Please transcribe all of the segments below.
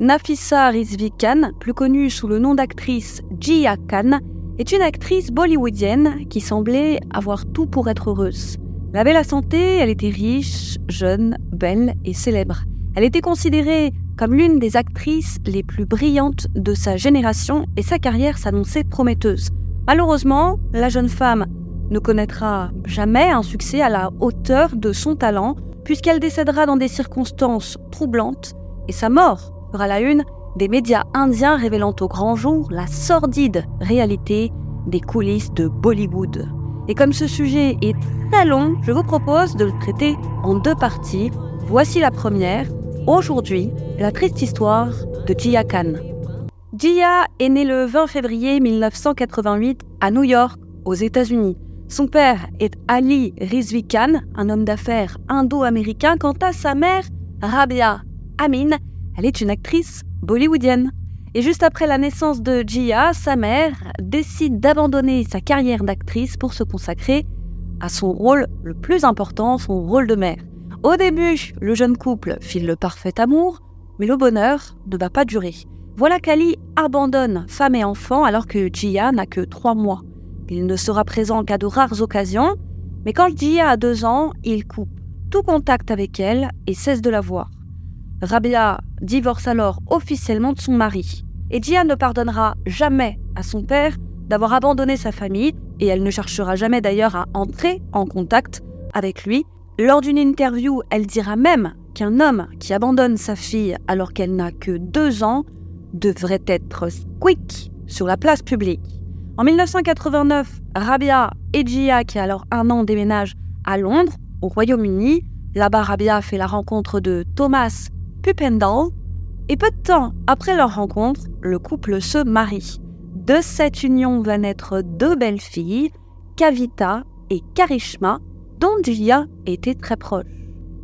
Nafissa Rizvi Khan, plus connue sous le nom d'actrice Jia Khan, est une actrice bollywoodienne qui semblait avoir tout pour être heureuse. Elle avait la santé, elle était riche, jeune, belle et célèbre. Elle était considérée comme l'une des actrices les plus brillantes de sa génération et sa carrière s'annonçait prometteuse. Malheureusement, la jeune femme ne connaîtra jamais un succès à la hauteur de son talent puisqu'elle décédera dans des circonstances troublantes et sa mort fera la une des médias indiens révélant au grand jour la sordide réalité des coulisses de Bollywood. Et comme ce sujet est très long, je vous propose de le traiter en deux parties. Voici la première. Aujourd'hui, la triste histoire de Jia Khan. Jia est née le 20 février 1988 à New York, aux États-Unis. Son père est Ali Rizvi Khan, un homme d'affaires indo-américain. Quant à sa mère, Rabia Amin, elle est une actrice bollywoodienne. Et juste après la naissance de Jia, sa mère décide d'abandonner sa carrière d'actrice pour se consacrer à son rôle le plus important, son rôle de mère. Au début, le jeune couple file le parfait amour, mais le bonheur ne va pas durer. Voilà qu'Ali abandonne femme et enfant alors que Jia n'a que trois mois. Il ne sera présent qu'à de rares occasions, mais quand Jia a deux ans, il coupe tout contact avec elle et cesse de la voir. Rabia divorce alors officiellement de son mari, et ne pardonnera jamais à son père d'avoir abandonné sa famille, et elle ne cherchera jamais d'ailleurs à entrer en contact avec lui. Lors d'une interview, elle dira même qu'un homme qui abandonne sa fille alors qu'elle n'a que deux ans devrait être quick sur la place publique. En 1989, Rabia et Gia, qui a alors un an, déménagent à Londres, au Royaume-Uni. Là-bas, Rabia fait la rencontre de Thomas Pupendal. Et peu de temps après leur rencontre, le couple se marie. De cette union va naître deux belles filles, Kavita et Karishma, dont Gia était très proche.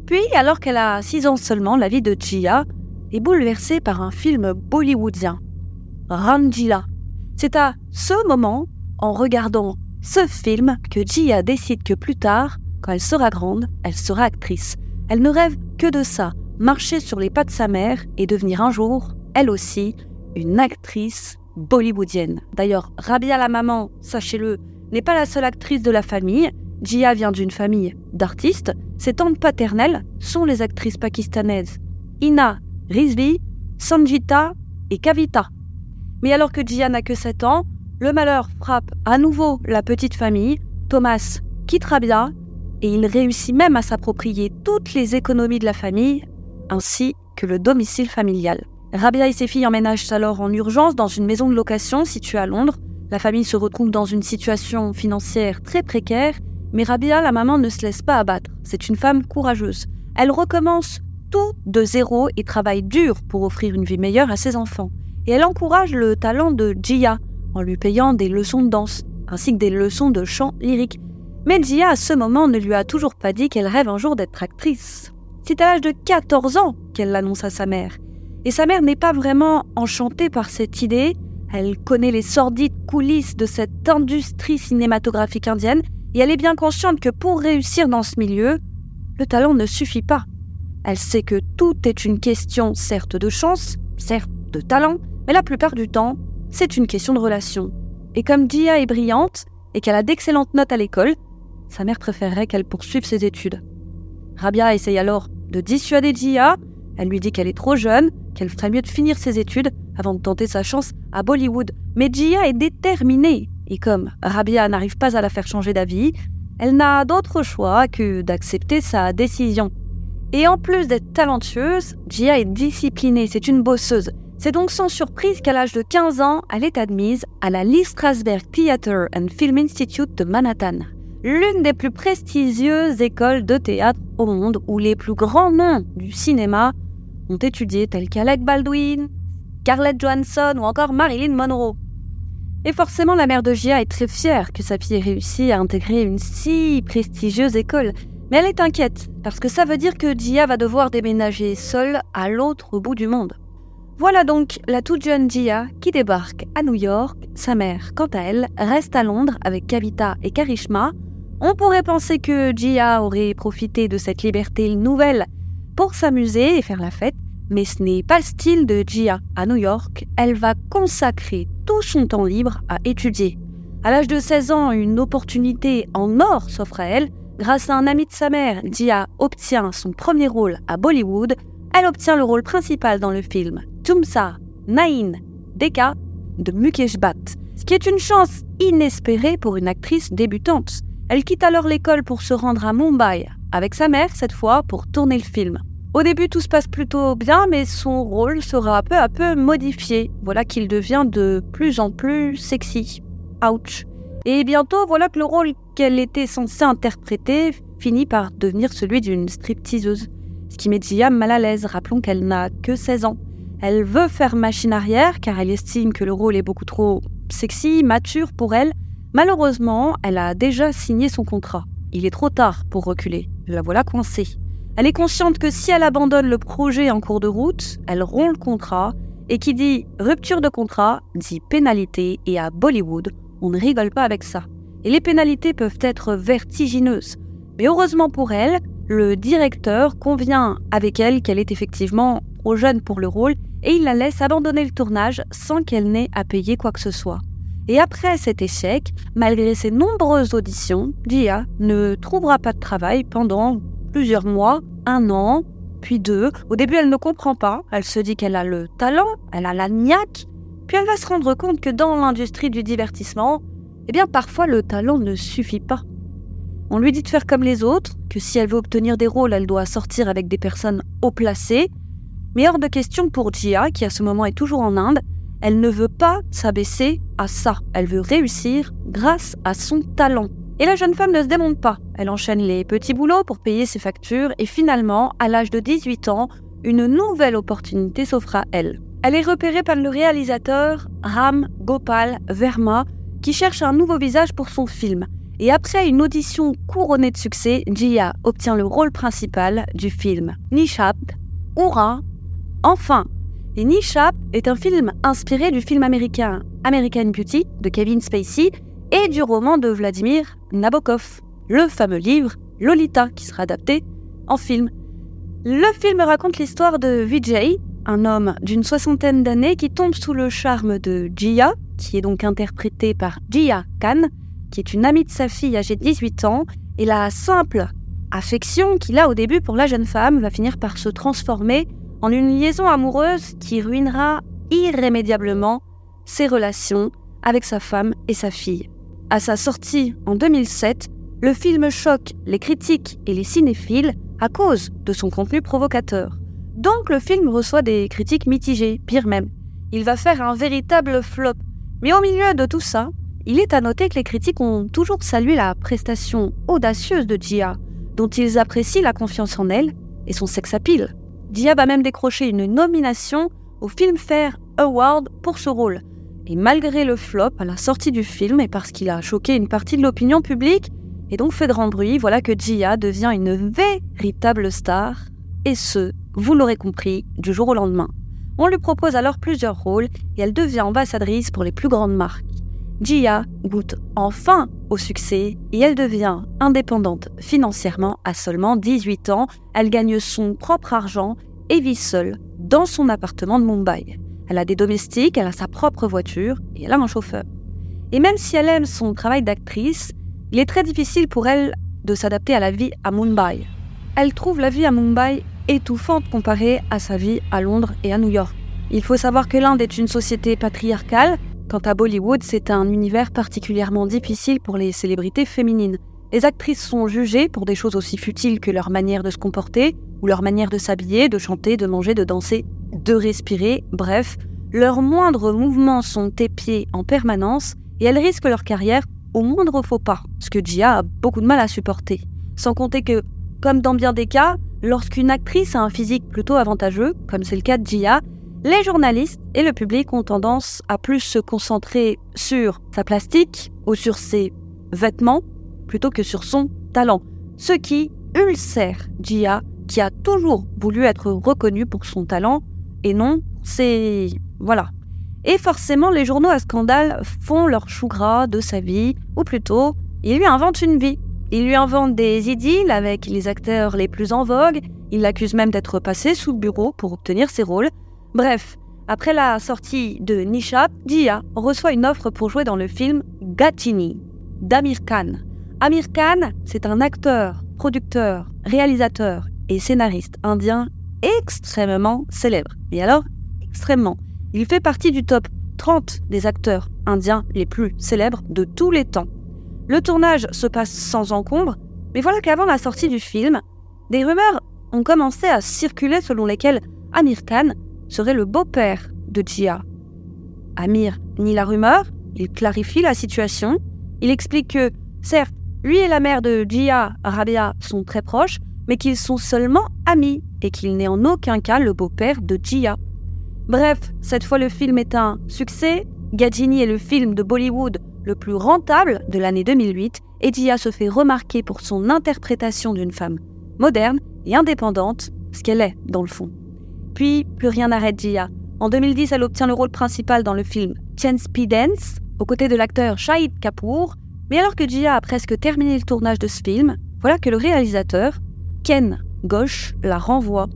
Puis, alors qu'elle a 6 ans seulement, la vie de Gia est bouleversée par un film bollywoodien, Ranjila, c'est à ce moment, en regardant ce film, que Gia décide que plus tard, quand elle sera grande, elle sera actrice. Elle ne rêve que de ça, marcher sur les pas de sa mère et devenir un jour, elle aussi, une actrice bollywoodienne. D'ailleurs, Rabia la maman, sachez-le, n'est pas la seule actrice de la famille. Gia vient d'une famille d'artistes. Ses tantes paternelles sont les actrices pakistanaises Ina Rizvi, Sanjita et Kavita. Mais alors que Gia n'a que 7 ans, le malheur frappe à nouveau la petite famille. Thomas quitte Rabia et il réussit même à s'approprier toutes les économies de la famille ainsi que le domicile familial. Rabia et ses filles emménagent alors en urgence dans une maison de location située à Londres. La famille se retrouve dans une situation financière très précaire, mais Rabia, la maman, ne se laisse pas abattre. C'est une femme courageuse. Elle recommence tout de zéro et travaille dur pour offrir une vie meilleure à ses enfants et elle encourage le talent de Jia en lui payant des leçons de danse ainsi que des leçons de chant lyrique. Mais Jia, à ce moment, ne lui a toujours pas dit qu'elle rêve un jour d'être actrice. C'est à l'âge de 14 ans qu'elle l'annonce à sa mère. Et sa mère n'est pas vraiment enchantée par cette idée. Elle connaît les sordides coulisses de cette industrie cinématographique indienne et elle est bien consciente que pour réussir dans ce milieu, le talent ne suffit pas. Elle sait que tout est une question certes de chance, certes de talent, mais la plupart du temps, c'est une question de relation. Et comme Dia est brillante et qu'elle a d'excellentes notes à l'école, sa mère préférerait qu'elle poursuive ses études. Rabia essaye alors de dissuader Dia. Elle lui dit qu'elle est trop jeune, qu'elle ferait mieux de finir ses études avant de tenter sa chance à Bollywood. Mais Gia est déterminée. Et comme Rabia n'arrive pas à la faire changer d'avis, elle n'a d'autre choix que d'accepter sa décision. Et en plus d'être talentueuse, Gia est disciplinée, c'est une bosseuse. C'est donc sans surprise qu'à l'âge de 15 ans, elle est admise à la Lee Strasberg Theatre and Film Institute de Manhattan, l'une des plus prestigieuses écoles de théâtre au monde où les plus grands noms du cinéma ont étudié, tels qu'Alec Baldwin, Scarlett Johansson ou encore Marilyn Monroe. Et forcément, la mère de Gia est très fière que sa fille ait réussi à intégrer une si prestigieuse école. Mais elle est inquiète, parce que ça veut dire que Gia va devoir déménager seule à l'autre bout du monde. Voilà donc la toute jeune Gia qui débarque à New York. Sa mère, quant à elle, reste à Londres avec Kavita et Karishma. On pourrait penser que Gia aurait profité de cette liberté nouvelle pour s'amuser et faire la fête, Mais ce n'est pas le style de Gia. À New York, elle va consacrer tout son temps libre à étudier. À l'âge de 16 ans, une opportunité en or s'offre à elle. Grâce à un ami de sa mère, Gia obtient son premier rôle à Bollywood. Elle obtient le rôle principal dans le film Tumsa Nain Deka de Mukesh Bhatt, ce qui est une chance inespérée pour une actrice débutante. Elle quitte alors l'école pour se rendre à Mumbai, avec sa mère cette fois pour tourner le film. Au début, tout se passe plutôt bien, mais son rôle sera peu à peu modifié. Voilà qu'il devient de plus en plus sexy. Ouch. Et bientôt, voilà que le rôle qu'elle était censée interpréter finit par devenir celui d'une stripteaseuse. Ce qui met Gia mal à l'aise, rappelons qu'elle n'a que 16 ans. Elle veut faire machine arrière car elle estime que le rôle est beaucoup trop sexy, mature pour elle. Malheureusement, elle a déjà signé son contrat. Il est trop tard pour reculer. La voilà coincée. Elle est consciente que si elle abandonne le projet en cours de route, elle rompt le contrat, et qui dit rupture de contrat dit pénalité, et à Bollywood, on ne rigole pas avec ça. Et les pénalités peuvent être vertigineuses. Mais heureusement pour elle, le directeur convient avec elle qu'elle est effectivement trop jeune pour le rôle, et il la laisse abandonner le tournage sans qu'elle n'ait à payer quoi que ce soit. Et après cet échec, malgré ses nombreuses auditions, Gia ne trouvera pas de travail pendant plusieurs mois, un an, puis deux. Au début, elle ne comprend pas. Elle se dit qu'elle a le talent, elle a la niaque. Puis elle va se rendre compte que dans l'industrie du divertissement, eh bien parfois le talent ne suffit pas. On lui dit de faire comme les autres, que si elle veut obtenir des rôles, elle doit sortir avec des personnes haut placées. Mais hors de question pour Gia, qui à ce moment est toujours en Inde, elle ne veut pas s'abaisser à ça. Elle veut réussir grâce à son talent. Et la jeune femme ne se démonte pas. Elle enchaîne les petits boulots pour payer ses factures et finalement, à l'âge de 18 ans, une nouvelle opportunité s'offre à elle. Elle est repérée par le réalisateur Ram Gopal Verma qui cherche un nouveau visage pour son film. Et après une audition couronnée de succès, Jia obtient le rôle principal du film Nishab, Oura, enfin. Et Nishab est un film inspiré du film américain American Beauty de Kevin Spacey et du roman de Vladimir Nabokov, le fameux livre Lolita qui sera adapté en film. Le film raconte l'histoire de Vijay, un homme d'une soixantaine d'années qui tombe sous le charme de Jia, qui est donc interprétée par Jia Khan, qui est une amie de sa fille âgée de 18 ans, et la simple affection qu'il a au début pour la jeune femme va finir par se transformer en une liaison amoureuse qui ruinera irrémédiablement ses relations avec sa femme et sa fille. À sa sortie en 2007, le film choque les critiques et les cinéphiles à cause de son contenu provocateur. Donc le film reçoit des critiques mitigées, pire même. Il va faire un véritable flop. Mais au milieu de tout ça, il est à noter que les critiques ont toujours salué la prestation audacieuse de Gia, dont ils apprécient la confiance en elle et son sex appeal. Gia va même décrocher une nomination au Filmfare Award pour ce rôle, et malgré le flop à la sortie du film et parce qu'il a choqué une partie de l'opinion publique et donc fait grand bruit, voilà que Gia devient une véritable star. Et ce, vous l'aurez compris, du jour au lendemain. On lui propose alors plusieurs rôles et elle devient ambassadrice pour les plus grandes marques. Gia goûte enfin au succès et elle devient indépendante financièrement à seulement 18 ans. Elle gagne son propre argent et vit seule dans son appartement de Mumbai. Elle a des domestiques, elle a sa propre voiture et elle a un chauffeur. Et même si elle aime son travail d'actrice, il est très difficile pour elle de s'adapter à la vie à Mumbai. Elle trouve la vie à Mumbai étouffante comparée à sa vie à Londres et à New York. Il faut savoir que l'Inde est une société patriarcale, quant à Bollywood, c'est un univers particulièrement difficile pour les célébrités féminines. Les actrices sont jugées pour des choses aussi futiles que leur manière de se comporter, ou leur manière de s'habiller, de chanter, de manger, de danser, de respirer, bref, leurs moindres mouvements sont épiés en permanence et elles risquent leur carrière au moindre faux pas, ce que Gia a beaucoup de mal à supporter. Sans compter que, comme dans bien des cas, lorsqu'une actrice a un physique plutôt avantageux, comme c'est le cas de Gia, les journalistes et le public ont tendance à plus se concentrer sur sa plastique ou sur ses vêtements plutôt que sur son talent, ce qui ulcère Gia qui a toujours voulu être reconnue pour son talent et non, c'est... Voilà. Et forcément, les journaux à scandale font leur chou gras de sa vie, ou plutôt, ils lui inventent une vie. Ils lui inventent des idylles avec les acteurs les plus en vogue, Il l'accuse même d'être passé sous le bureau pour obtenir ses rôles. Bref, après la sortie de Nisha, Dia reçoit une offre pour jouer dans le film Gatini d'Amir Khan. Amir Khan, c'est un acteur, producteur, réalisateur et scénariste indien extrêmement célèbre. Et alors, extrêmement. Il fait partie du top 30 des acteurs indiens les plus célèbres de tous les temps. Le tournage se passe sans encombre, mais voilà qu'avant la sortie du film, des rumeurs ont commencé à circuler selon lesquelles Amir Khan serait le beau-père de Jia. Amir nie la rumeur, il clarifie la situation, il explique que, certes, lui et la mère de Jia, Rabia, sont très proches, mais qu'ils sont seulement amis et qu'il n'est en aucun cas le beau-père de Jia. Bref, cette fois le film est un succès. Gajini est le film de Bollywood le plus rentable de l'année 2008 et Jia se fait remarquer pour son interprétation d'une femme moderne et indépendante, ce qu'elle est dans le fond. Puis, plus rien n'arrête Jia. En 2010, elle obtient le rôle principal dans le film Chance Dance, aux côtés de l'acteur Shahid Kapoor. Mais alors que Jia a presque terminé le tournage de ce film, voilà que le réalisateur, Ken Ghosh, la renvoie.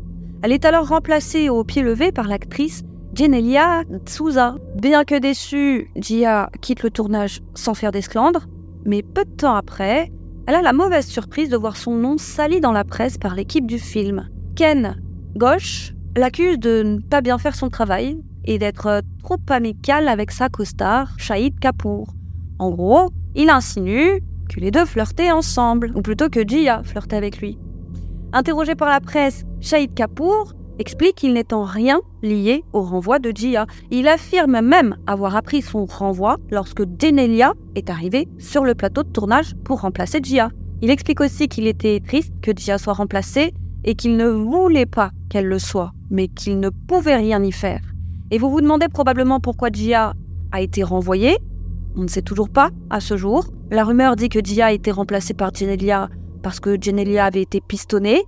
Elle est alors remplacée au pied levé par l'actrice Jenelia Souza. Bien que déçue, Jia quitte le tournage sans faire d'esclandre, mais peu de temps après, elle a la mauvaise surprise de voir son nom sali dans la presse par l'équipe du film. Ken Ghosh l'accuse de ne pas bien faire son travail et d'être trop amical avec sa costard, Shahid Kapoor. En gros, il insinue que les deux flirtaient ensemble, ou plutôt que Jia flirtait avec lui. Interrogé par la presse, Shahid Kapoor explique qu'il n'est en rien lié au renvoi de Jia. Il affirme même avoir appris son renvoi lorsque Denelia est arrivée sur le plateau de tournage pour remplacer Jia. Il explique aussi qu'il était triste que Jia soit remplacée et qu'il ne voulait pas qu'elle le soit, mais qu'il ne pouvait rien y faire. Et vous vous demandez probablement pourquoi Jia a été renvoyée. On ne sait toujours pas à ce jour. La rumeur dit que Jia a été remplacée par Genelia parce que Genelia avait été pistonnée.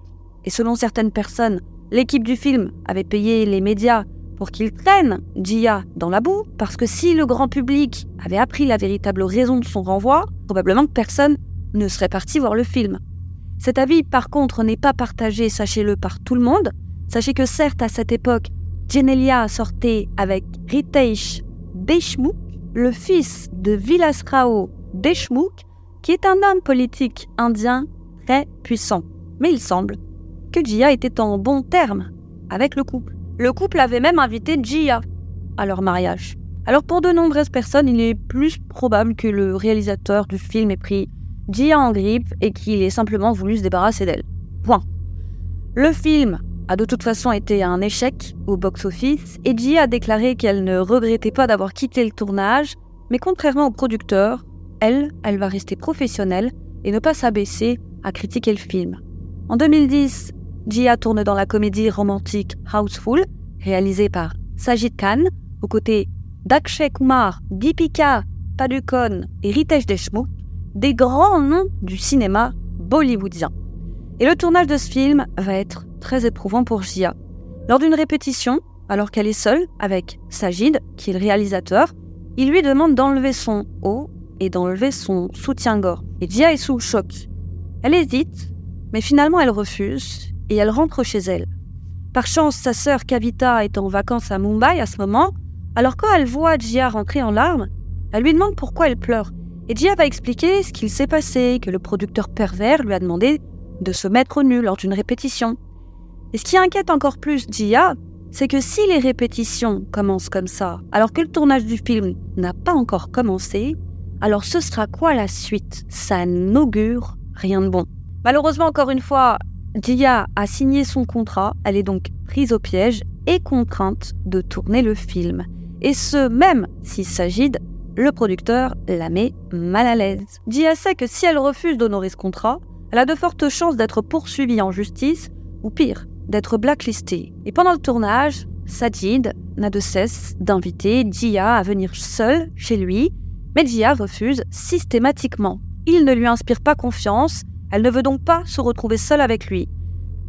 Et selon certaines personnes, l'équipe du film avait payé les médias pour qu'ils traînent Jia dans la boue, parce que si le grand public avait appris la véritable raison de son renvoi, probablement que personne ne serait parti voir le film. Cet avis, par contre, n'est pas partagé, sachez-le, par tout le monde. Sachez que certes, à cette époque, Genelia sortait avec Ritesh Deshmukh, le fils de Vilas Rao Deshmukh, qui est un homme politique indien très puissant. Mais il semble que Jia était en bon terme avec le couple. Le couple avait même invité Jia à leur mariage. Alors pour de nombreuses personnes, il est plus probable que le réalisateur du film ait pris Jia en grippe et qu'il ait simplement voulu se débarrasser d'elle. Point. Le film a de toute façon été un échec au box-office et Jia a déclaré qu'elle ne regrettait pas d'avoir quitté le tournage, mais contrairement au producteur, elle, elle va rester professionnelle et ne pas s'abaisser à critiquer le film. En 2010, Jia tourne dans la comédie romantique Houseful, réalisée par Sajid Khan, aux côtés d'Akshay Kumar, Deepika Padukone et Ritesh Deshmukh, des grands noms du cinéma bollywoodien. Et le tournage de ce film va être très éprouvant pour Jia. Lors d'une répétition, alors qu'elle est seule avec Sajid, qui est le réalisateur, il lui demande d'enlever son haut et d'enlever son soutien-gorge. Et Jia est sous le choc. Elle hésite, mais finalement elle refuse et elle rentre chez elle. Par chance, sa sœur Kavita est en vacances à Mumbai à ce moment, alors quand elle voit Jia rentrer en larmes, elle lui demande pourquoi elle pleure et Jia va expliquer ce qu'il s'est passé, que le producteur pervers lui a demandé de se mettre au nu lors d'une répétition. Et ce qui inquiète encore plus Jia, c'est que si les répétitions commencent comme ça, alors que le tournage du film n'a pas encore commencé, alors ce sera quoi la suite? Ça n'augure rien de bon. Malheureusement, encore une fois, Jia a signé son contrat, elle est donc prise au piège et contrainte de tourner le film. Et ce, même s'il s'agit le producteur la met mal à l'aise. Dia sait que si elle refuse d'honorer ce contrat, elle a de fortes chances d'être poursuivie en justice, ou pire, d'être blacklistée. Et pendant le tournage, Sajid n'a de cesse d'inviter Dia à venir seule chez lui, mais Dia refuse systématiquement. Il ne lui inspire pas confiance, elle ne veut donc pas se retrouver seule avec lui.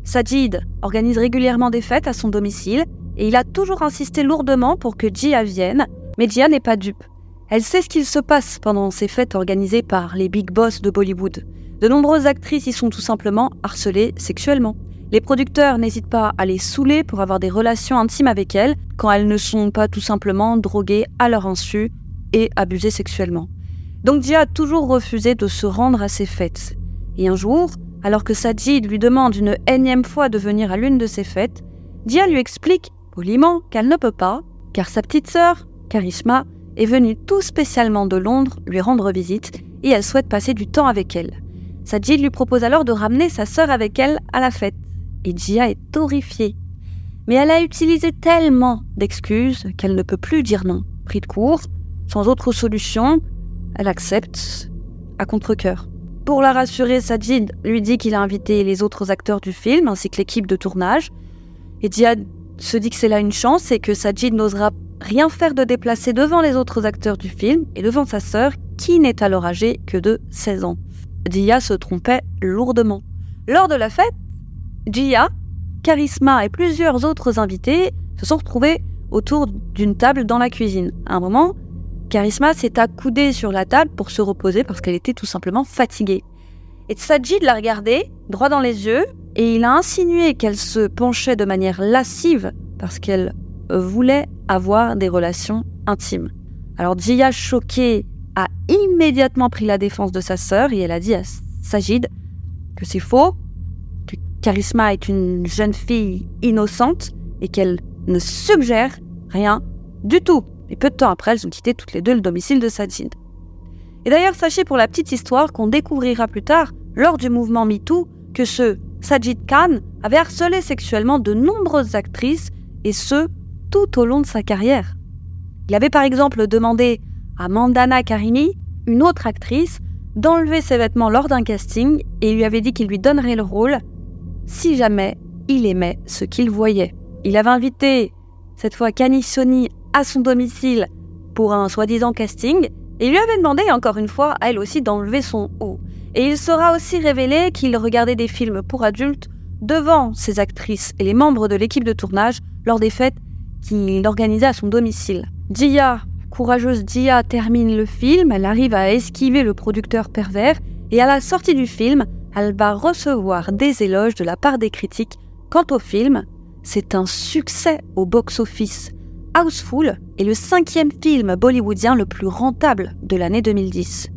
Sajid organise régulièrement des fêtes à son domicile et il a toujours insisté lourdement pour que Dia vienne, mais Dia n'est pas dupe. Elle sait ce qu'il se passe pendant ces fêtes organisées par les big boss de Bollywood. De nombreuses actrices y sont tout simplement harcelées sexuellement. Les producteurs n'hésitent pas à les saouler pour avoir des relations intimes avec elles quand elles ne sont pas tout simplement droguées à leur insu et abusées sexuellement. Donc Dia a toujours refusé de se rendre à ces fêtes. Et un jour, alors que Sajid lui demande une énième fois de venir à l'une de ces fêtes, Dia lui explique poliment qu'elle ne peut pas, car sa petite sœur, Karishma, est venue tout spécialement de Londres lui rendre visite et elle souhaite passer du temps avec elle. Sajid lui propose alors de ramener sa sœur avec elle à la fête. Et Jia est horrifiée. Mais elle a utilisé tellement d'excuses qu'elle ne peut plus dire non. Pris de court, sans autre solution, elle accepte à contre-coeur. Pour la rassurer, Sajid lui dit qu'il a invité les autres acteurs du film ainsi que l'équipe de tournage. Et Jia se dit que c'est là une chance et que Sajid n'osera rien faire de déplacé devant les autres acteurs du film et devant sa sœur qui n'est alors âgée que de 16 ans. Jia se trompait lourdement. Lors de la fête, Jia, Charisma et plusieurs autres invités se sont retrouvés autour d'une table dans la cuisine. À un moment, Charisma s'est accoudée sur la table pour se reposer parce qu'elle était tout simplement fatiguée. Et Sajid l'a regardée droit dans les yeux et il a insinué qu'elle se penchait de manière lascive parce qu'elle voulait avoir des relations intimes. Alors Jia, choquée, a immédiatement pris la défense de sa sœur et elle a dit à Sajid que c'est faux, que Charisma est une jeune fille innocente et qu'elle ne suggère rien du tout. Et peu de temps après, elles ont quitté toutes les deux le domicile de Sajid. Et d'ailleurs, sachez pour la petite histoire qu'on découvrira plus tard, lors du mouvement MeToo, que ce Sajid Khan avait harcelé sexuellement de nombreuses actrices, et ce, tout au long de sa carrière. Il avait par exemple demandé à Mandana Karimi, une autre actrice, d'enlever ses vêtements lors d'un casting et lui avait dit qu'il lui donnerait le rôle si jamais il aimait ce qu'il voyait. Il avait invité cette fois Kani Sony à son domicile pour un soi-disant casting et lui avait demandé encore une fois à elle aussi d'enlever son haut. Et il sera aussi révélé qu'il regardait des films pour adultes devant ses actrices et les membres de l'équipe de tournage lors des fêtes qu'il organisait à son domicile. Dia, courageuse Dia, termine le film, elle arrive à esquiver le producteur pervers et à la sortie du film, elle va recevoir des éloges de la part des critiques. Quant au film, c'est un succès au box-office. Houseful est le cinquième film bollywoodien le plus rentable de l'année 2010.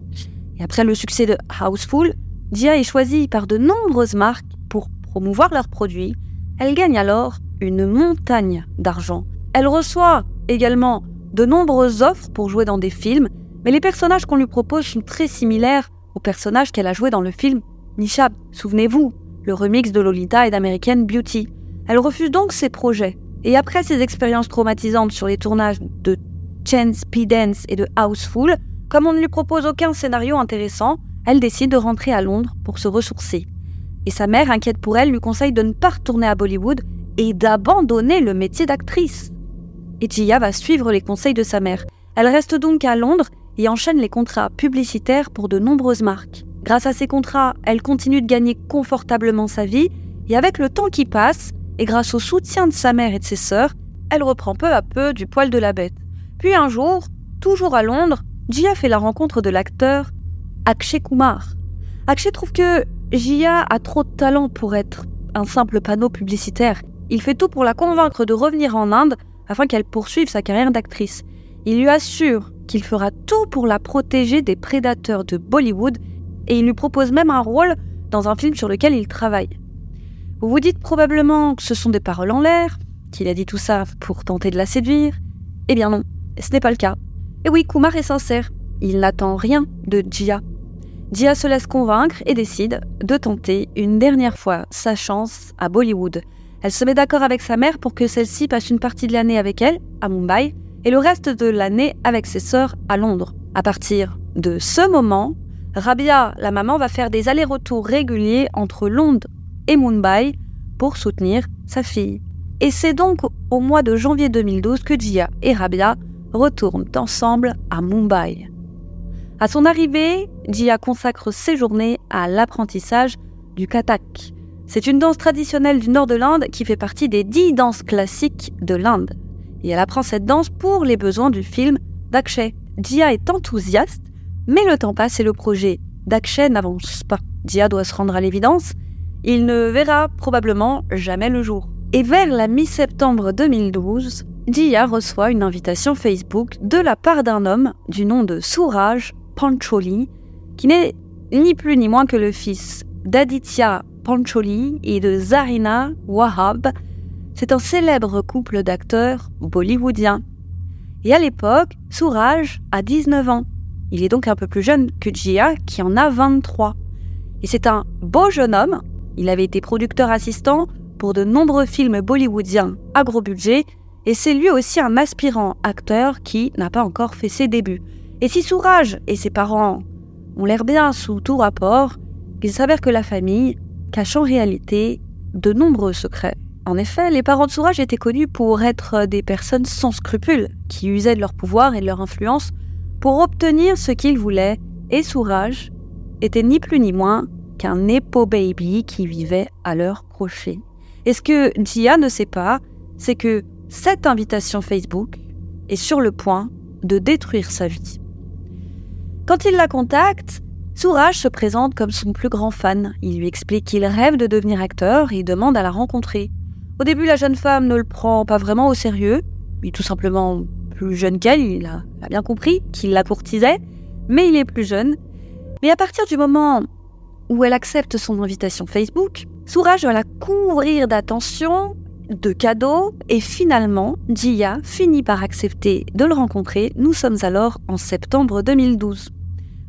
Et après le succès de Houseful, Dia est choisie par de nombreuses marques pour promouvoir leurs produits. Elle gagne alors une montagne d'argent. Elle reçoit également de nombreuses offres pour jouer dans des films, mais les personnages qu'on lui propose sont très similaires aux personnages qu'elle a joués dans le film Nishab, souvenez-vous, le remix de Lolita et d'American Beauty. Elle refuse donc ces projets. Et après ses expériences traumatisantes sur les tournages de Chance, P-Dance et de Houseful, comme on ne lui propose aucun scénario intéressant, elle décide de rentrer à Londres pour se ressourcer. Et sa mère, inquiète pour elle, lui conseille de ne pas retourner à Bollywood et d'abandonner le métier d'actrice. Et Gia va suivre les conseils de sa mère. Elle reste donc à Londres et enchaîne les contrats publicitaires pour de nombreuses marques. Grâce à ces contrats, elle continue de gagner confortablement sa vie et avec le temps qui passe, et grâce au soutien de sa mère et de ses sœurs, elle reprend peu à peu du poil de la bête. Puis un jour, toujours à Londres, Gia fait la rencontre de l'acteur Akshay Kumar. Akshay trouve que Gia a trop de talent pour être un simple panneau publicitaire. Il fait tout pour la convaincre de revenir en Inde afin qu'elle poursuive sa carrière d'actrice. Il lui assure qu'il fera tout pour la protéger des prédateurs de Bollywood et il lui propose même un rôle dans un film sur lequel il travaille. Vous vous dites probablement que ce sont des paroles en l'air, qu'il a dit tout ça pour tenter de la séduire. Eh bien non, ce n'est pas le cas. Et oui, Kumar est sincère, il n'attend rien de Jia. Jia se laisse convaincre et décide de tenter une dernière fois sa chance à Bollywood. Elle se met d'accord avec sa mère pour que celle-ci passe une partie de l'année avec elle, à Mumbai, et le reste de l'année avec ses sœurs à Londres. À partir de ce moment, Rabia, la maman, va faire des allers-retours réguliers entre Londres et Mumbai pour soutenir sa fille. Et c'est donc au mois de janvier 2012 que Jia et Rabia retournent ensemble à Mumbai. À son arrivée, Jia consacre ses journées à l'apprentissage du Kathak, c'est une danse traditionnelle du nord de l'Inde qui fait partie des dix danses classiques de l'Inde. Et elle apprend cette danse pour les besoins du film d'Akshay. Jia est enthousiaste, mais le temps passe et le projet d'Akshay n'avance pas. Jia doit se rendre à l'évidence Il ne verra probablement jamais le jour. Et vers la mi-septembre 2012, Jia reçoit une invitation Facebook de la part d'un homme du nom de Suraj Pancholi, qui n'est ni plus ni moins que le fils d'Aditya Pancholi et de Zarina Wahab. C'est un célèbre couple d'acteurs bollywoodiens. Et à l'époque, Suraj a 19 ans. Il est donc un peu plus jeune que Jia, qui en a 23. Et c'est un beau jeune homme. Il avait été producteur assistant pour de nombreux films bollywoodiens à gros budget, et c'est lui aussi un aspirant acteur qui n'a pas encore fait ses débuts. Et si Sourage et ses parents ont l'air bien sous tout rapport, il s'avère que la famille cache en réalité de nombreux secrets. En effet, les parents de Sourage étaient connus pour être des personnes sans scrupules, qui usaient de leur pouvoir et de leur influence pour obtenir ce qu'ils voulaient, et Sourage était ni plus ni moins qu'un Nepo Baby qui vivait à leur crochet. Et ce que Jia ne sait pas, c'est que cette invitation Facebook est sur le point de détruire sa vie. Quand il la contacte, Sourage se présente comme son plus grand fan. Il lui explique qu'il rêve de devenir acteur et demande à la rencontrer. Au début, la jeune femme ne le prend pas vraiment au sérieux. Il est tout simplement plus jeune qu'elle, il a, bien compris qu'il la courtisait, mais il est plus jeune. Mais à partir du moment où elle accepte son invitation Facebook, Sourage va la couvrir d'attention, de cadeaux, et finalement, Jia finit par accepter de le rencontrer. Nous sommes alors en septembre 2012.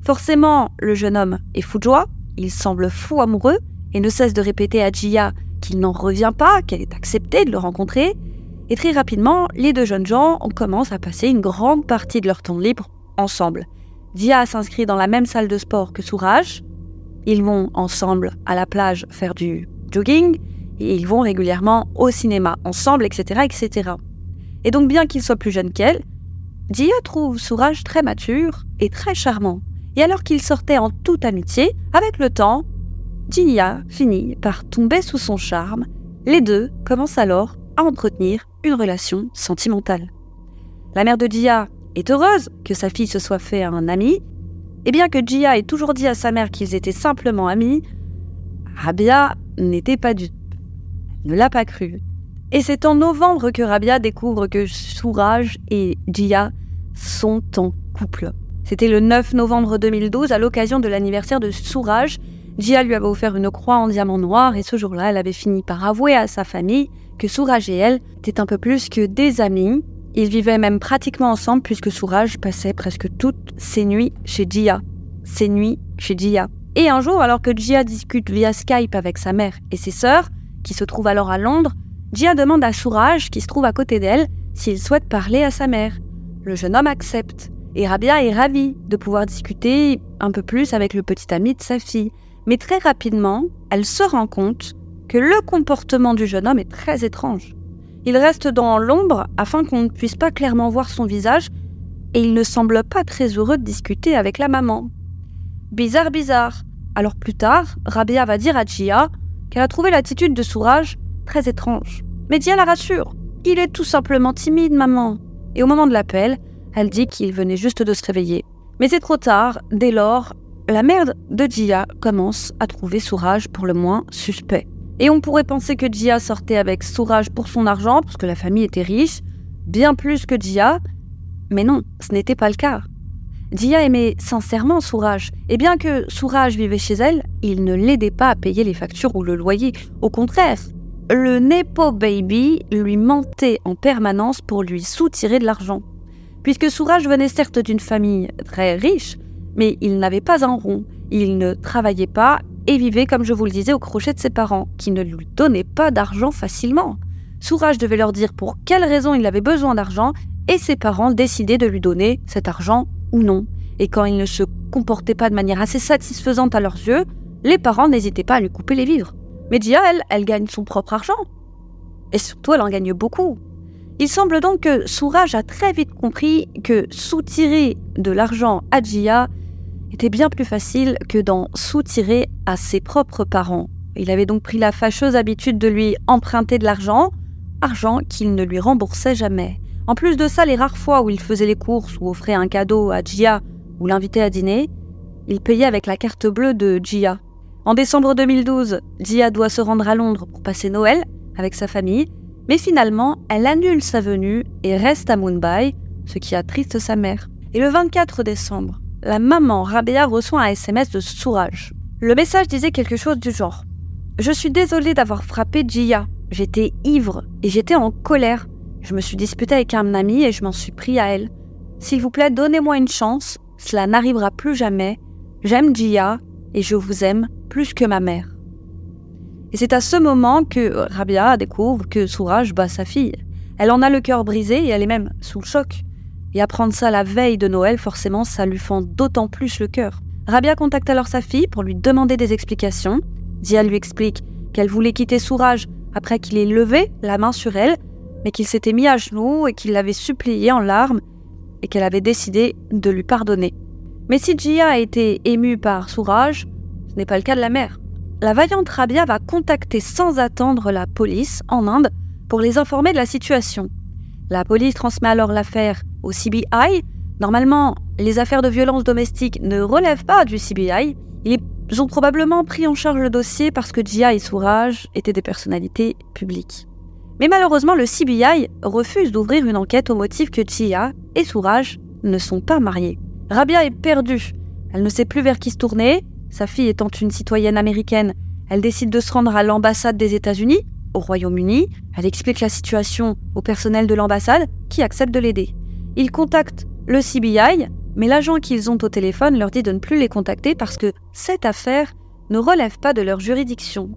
Forcément, le jeune homme est fou de joie, il semble fou amoureux, et ne cesse de répéter à Jia qu'il n'en revient pas, qu'elle est acceptée de le rencontrer. Et très rapidement, les deux jeunes gens commencent à passer une grande partie de leur temps libre ensemble. Jia s'inscrit dans la même salle de sport que Sourage, ils vont ensemble à la plage faire du jogging et ils vont régulièrement au cinéma ensemble, etc., etc. Et donc, bien qu'il soit plus jeune qu'elle, Dia trouve Sourage très mature et très charmant. Et alors qu'ils sortaient en toute amitié, avec le temps, Dia finit par tomber sous son charme. Les deux commencent alors à entretenir une relation sentimentale. La mère de Dia est heureuse que sa fille se soit fait un ami et bien que Jia ait toujours dit à sa mère qu'ils étaient simplement amis, Rabia n'était pas du ne l'a pas cru. Et c'est en novembre que Rabia découvre que Souraj et Jia sont en couple. C'était le 9 novembre 2012, à l'occasion de l'anniversaire de Souraj. Jia lui avait offert une croix en diamant noir et ce jour-là, elle avait fini par avouer à sa famille que Souraj et elle étaient un peu plus que des amis ils vivaient même pratiquement ensemble puisque Sourage passait presque toutes ses nuits chez Jia. Ses nuits chez Jia. Et un jour, alors que Jia discute via Skype avec sa mère et ses sœurs, qui se trouvent alors à Londres, Jia demande à Sourage, qui se trouve à côté d'elle, s'il souhaite parler à sa mère. Le jeune homme accepte. Et Rabia est ravie de pouvoir discuter un peu plus avec le petit ami de sa fille. Mais très rapidement, elle se rend compte que le comportement du jeune homme est très étrange. Il reste dans l'ombre afin qu'on ne puisse pas clairement voir son visage et il ne semble pas très heureux de discuter avec la maman. Bizarre, bizarre. Alors plus tard, Rabia va dire à Jia qu'elle a trouvé l'attitude de Sourage très étrange. Mais Jia la rassure. Il est tout simplement timide, maman. Et au moment de l'appel, elle dit qu'il venait juste de se réveiller. Mais c'est trop tard, dès lors, la mère de Jia commence à trouver Sourage pour le moins suspect. Et on pourrait penser que Jia sortait avec Sourage pour son argent, parce que la famille était riche, bien plus que Jia. Mais non, ce n'était pas le cas. Jia aimait sincèrement Sourage, et bien que Sourage vivait chez elle, il ne l'aidait pas à payer les factures ou le loyer. Au contraire, le Nepo Baby lui mentait en permanence pour lui soutirer de l'argent. Puisque Sourage venait certes d'une famille très riche, mais il n'avait pas un rond, il ne travaillait pas et vivait, comme je vous le disais, au crochet de ses parents, qui ne lui donnaient pas d'argent facilement. Sourage devait leur dire pour quelle raison il avait besoin d'argent, et ses parents décidaient de lui donner cet argent ou non. Et quand il ne se comportait pas de manière assez satisfaisante à leurs yeux, les parents n'hésitaient pas à lui couper les vivres. Mais Dia, elle, elle gagne son propre argent. Et surtout, elle en gagne beaucoup. Il semble donc que Sourage a très vite compris que soutirer de l'argent à Gia était bien plus facile que d'en soutirer à ses propres parents. Il avait donc pris la fâcheuse habitude de lui emprunter de l'argent, argent qu'il ne lui remboursait jamais. En plus de ça, les rares fois où il faisait les courses ou offrait un cadeau à Gia ou l'invitait à dîner, il payait avec la carte bleue de Gia. En décembre 2012, Jia doit se rendre à Londres pour passer Noël avec sa famille, mais finalement, elle annule sa venue et reste à Mumbai, ce qui attriste sa mère. Et le 24 décembre, la maman Rabia reçoit un SMS de Sourage. Le message disait quelque chose du genre Je suis désolée d'avoir frappé Jia. J'étais ivre et j'étais en colère. Je me suis disputée avec un ami et je m'en suis pris à elle. S'il vous plaît, donnez-moi une chance. Cela n'arrivera plus jamais. J'aime Jia et je vous aime plus que ma mère. Et c'est à ce moment que Rabia découvre que Sourage bat sa fille. Elle en a le cœur brisé et elle est même sous le choc. Et apprendre ça la veille de Noël, forcément, ça lui fend d'autant plus le cœur. Rabia contacte alors sa fille pour lui demander des explications. Dia lui explique qu'elle voulait quitter Sourage après qu'il ait levé la main sur elle, mais qu'il s'était mis à genoux et qu'il l'avait supplié en larmes et qu'elle avait décidé de lui pardonner. Mais si Jia a été émue par Sourage, ce n'est pas le cas de la mère. La vaillante Rabia va contacter sans attendre la police en Inde pour les informer de la situation. La police transmet alors l'affaire au CBI. Normalement, les affaires de violence domestique ne relèvent pas du CBI. Ils ont probablement pris en charge le dossier parce que Jia et Sourage étaient des personnalités publiques. Mais malheureusement, le CBI refuse d'ouvrir une enquête au motif que Jia et Sourage ne sont pas mariés. Rabia est perdue. Elle ne sait plus vers qui se tourner. Sa fille étant une citoyenne américaine, elle décide de se rendre à l'ambassade des États-Unis, au Royaume-Uni. Elle explique la situation au personnel de l'ambassade qui accepte de l'aider. Ils contactent le CBI, mais l'agent qu'ils ont au téléphone leur dit de ne plus les contacter parce que cette affaire ne relève pas de leur juridiction.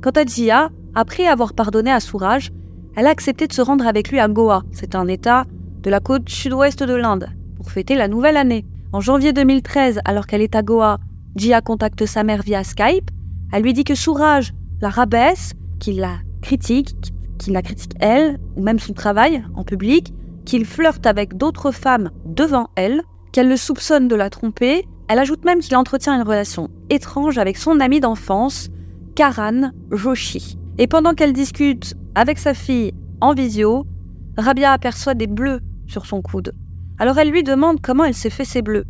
Quant à Jia, après avoir pardonné à Sourage, elle a accepté de se rendre avec lui à Goa, c'est un état de la côte sud-ouest de l'Inde, pour fêter la nouvelle année. En janvier 2013, alors qu'elle est à Goa, Jia contacte sa mère via Skype. Elle lui dit que Sourage la rabaisse, qu'il la critique, qu'il la critique elle, ou même son travail en public, qu'il flirte avec d'autres femmes devant elle, qu'elle le soupçonne de la tromper. Elle ajoute même qu'il entretient une relation étrange avec son amie d'enfance, Karan Joshi. Et pendant qu'elle discute avec sa fille en visio, Rabia aperçoit des bleus sur son coude. Alors elle lui demande comment elle s'est fait ces bleus.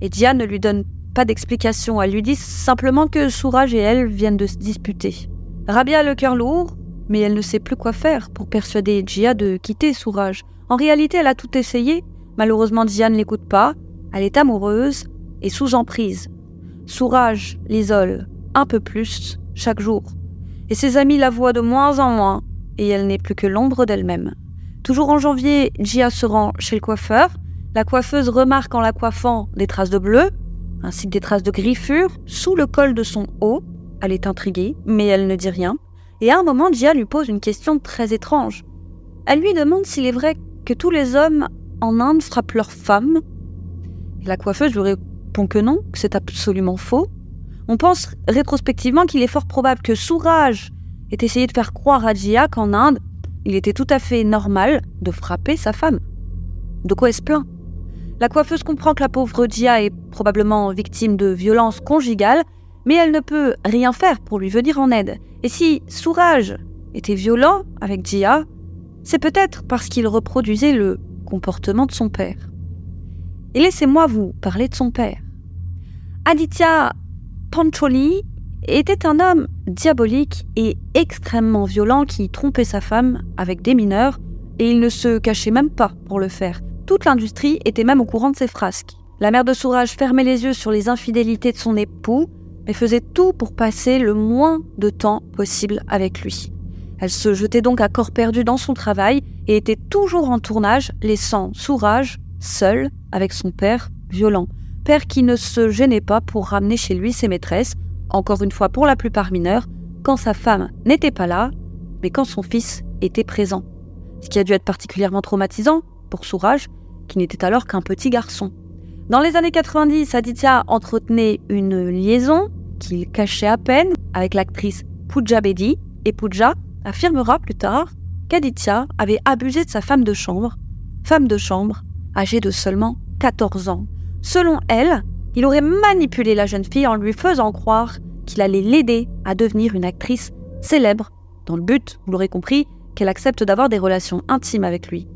Et Diane ne lui donne pas d'explication, elle lui dit simplement que Sourage et elle viennent de se disputer. Rabia a le cœur lourd, mais elle ne sait plus quoi faire pour persuader Jia de quitter Sourage. En réalité, elle a tout essayé. Malheureusement, Diane ne l'écoute pas. Elle est amoureuse et sous emprise. Sourage l'isole un peu plus chaque jour. Et ses amis la voient de moins en moins et elle n'est plus que l'ombre d'elle-même. Toujours en janvier, Jia se rend chez le coiffeur. La coiffeuse remarque en la coiffant des traces de bleu, ainsi que des traces de griffures sous le col de son haut. Elle est intriguée, mais elle ne dit rien. Et à un moment, Jia lui pose une question très étrange. Elle lui demande s'il est vrai que tous les hommes en Inde frappent leurs femmes. la coiffeuse lui répond que non, que c'est absolument faux. On pense rétrospectivement qu'il est fort probable que Sourage ait essayé de faire croire à Jia qu'en Inde, il était tout à fait normal de frapper sa femme. De quoi est-ce plein? La coiffeuse comprend que la pauvre Jia est probablement victime de violences conjugales, mais elle ne peut rien faire pour lui venir en aide. Et si Sourage était violent avec Jia, c'est peut-être parce qu'il reproduisait le comportement de son père. Et laissez-moi vous parler de son père. Aditya Pancholi était un homme diabolique et extrêmement violent qui trompait sa femme avec des mineurs et il ne se cachait même pas pour le faire. Toute l'industrie était même au courant de ses frasques. La mère de Sourage fermait les yeux sur les infidélités de son époux, mais faisait tout pour passer le moins de temps possible avec lui. Elle se jetait donc à corps perdu dans son travail et était toujours en tournage, laissant Sourage seul avec son père violent. Père qui ne se gênait pas pour ramener chez lui ses maîtresses, encore une fois pour la plupart mineures, quand sa femme n'était pas là, mais quand son fils était présent. Ce qui a dû être particulièrement traumatisant pour qui n'était alors qu'un petit garçon. Dans les années 90, Aditya entretenait une liaison qu'il cachait à peine avec l'actrice Pooja Bedi, et Pooja affirmera plus tard qu'Aditya avait abusé de sa femme de chambre, femme de chambre âgée de seulement 14 ans. Selon elle, il aurait manipulé la jeune fille en lui faisant croire qu'il allait l'aider à devenir une actrice célèbre, dans le but, vous l'aurez compris, qu'elle accepte d'avoir des relations intimes avec lui.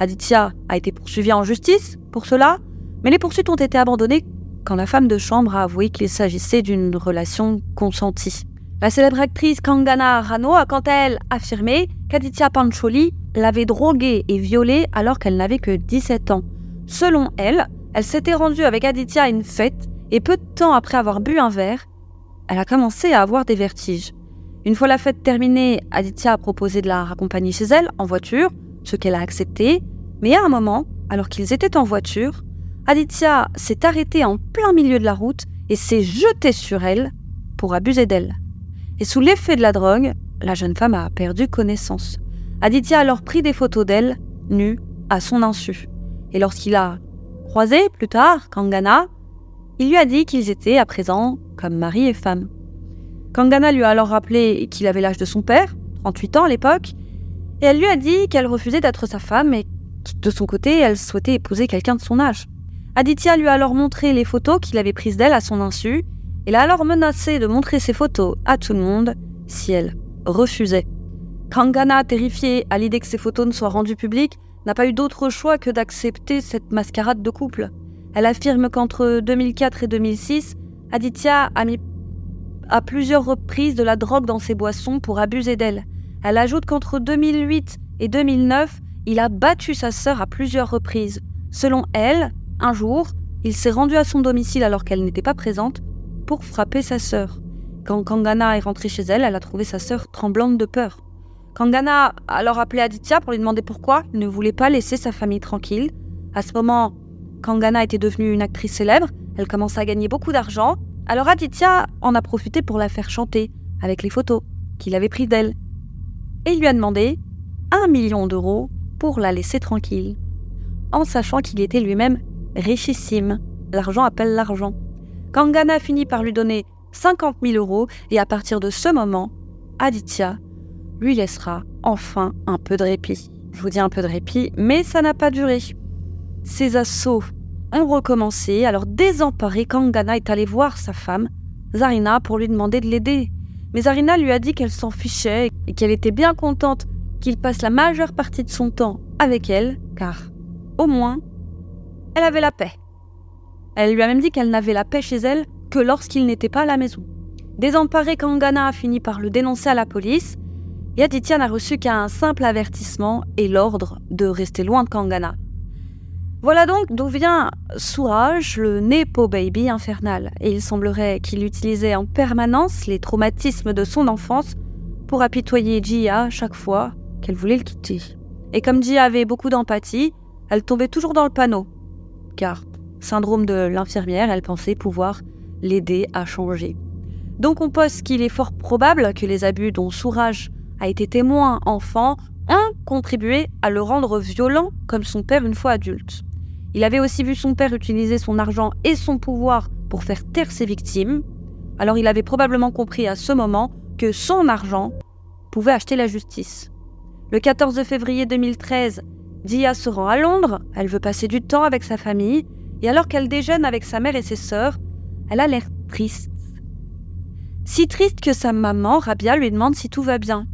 Aditya a été poursuivi en justice pour cela, mais les poursuites ont été abandonnées quand la femme de chambre a avoué qu'il s'agissait d'une relation consentie. La célèbre actrice Kangana Rano a quant à elle affirmé qu'Aditya Pancholi l'avait droguée et violée alors qu'elle n'avait que 17 ans. Selon elle, elle s'était rendue avec Aditya à une fête et peu de temps après avoir bu un verre, elle a commencé à avoir des vertiges. Une fois la fête terminée, Aditya a proposé de la raccompagner chez elle en voiture, ce qu'elle a accepté, mais à un moment, alors qu'ils étaient en voiture, Aditya s'est arrêté en plein milieu de la route et s'est jeté sur elle pour abuser d'elle. Et sous l'effet de la drogue, la jeune femme a perdu connaissance. Aditya a alors pris des photos d'elle, nue, à son insu. Et lorsqu'il a croisé plus tard Kangana, il lui a dit qu'ils étaient à présent comme mari et femme. Kangana lui a alors rappelé qu'il avait l'âge de son père, 38 ans à l'époque, et elle lui a dit qu'elle refusait d'être sa femme et que de son côté, elle souhaitait épouser quelqu'un de son âge. Aditya lui a alors montré les photos qu'il avait prises d'elle à son insu, et l'a alors menacé de montrer ces photos à tout le monde si elle refusait. Kangana, terrifiée à l'idée que ces photos ne soient rendues publiques, n'a pas eu d'autre choix que d'accepter cette mascarade de couple. Elle affirme qu'entre 2004 et 2006, Aditya a mis à plusieurs reprises de la drogue dans ses boissons pour abuser d'elle. Elle ajoute qu'entre 2008 et 2009, il a battu sa sœur à plusieurs reprises. Selon elle, un jour, il s'est rendu à son domicile alors qu'elle n'était pas présente pour frapper sa sœur. Quand Kangana est rentrée chez elle, elle a trouvé sa sœur tremblante de peur. Kangana a alors appelé Aditya pour lui demander pourquoi il ne voulait pas laisser sa famille tranquille. À ce moment, Kangana était devenue une actrice célèbre, elle commençait à gagner beaucoup d'argent, alors Aditya en a profité pour la faire chanter avec les photos qu'il avait prises d'elle. Et lui a demandé un million d'euros pour la laisser tranquille, en sachant qu'il était lui-même richissime. L'argent appelle l'argent. Kangana finit par lui donner 50 000 euros et à partir de ce moment, Aditya lui laissera enfin un peu de répit. Je vous dis un peu de répit, mais ça n'a pas duré. Ses assauts ont recommencé, alors désemparé, Kangana est allé voir sa femme, Zarina, pour lui demander de l'aider. Mais Zarina lui a dit qu'elle s'en fichait et qu'elle était bien contente qu'il passe la majeure partie de son temps avec elle, car, au moins, elle avait la paix. Elle lui a même dit qu'elle n'avait la paix chez elle que lorsqu'il n'était pas à la maison. Désemparé, Kangana a fini par le dénoncer à la police, et Aditya n'a reçu qu'un simple avertissement et l'ordre de rester loin de Kangana. Voilà donc d'où vient Sourage, le Nepo Baby infernal, et il semblerait qu'il utilisait en permanence les traumatismes de son enfance pour apitoyer Jia chaque fois qu'elle voulait le quitter. Et comme Jia avait beaucoup d'empathie, elle tombait toujours dans le panneau, car, syndrome de l'infirmière, elle pensait pouvoir l'aider à changer. Donc on pose qu'il est fort probable que les abus dont Sourage a été témoin enfant ont contribué à le rendre violent comme son père une fois adulte. Il avait aussi vu son père utiliser son argent et son pouvoir pour faire taire ses victimes, alors il avait probablement compris à ce moment que son argent pouvait acheter la justice. Le 14 février 2013, Dia se rend à Londres, elle veut passer du temps avec sa famille, et alors qu'elle déjeune avec sa mère et ses sœurs, elle a l'air triste. Si triste que sa maman, Rabia, lui demande si tout va bien.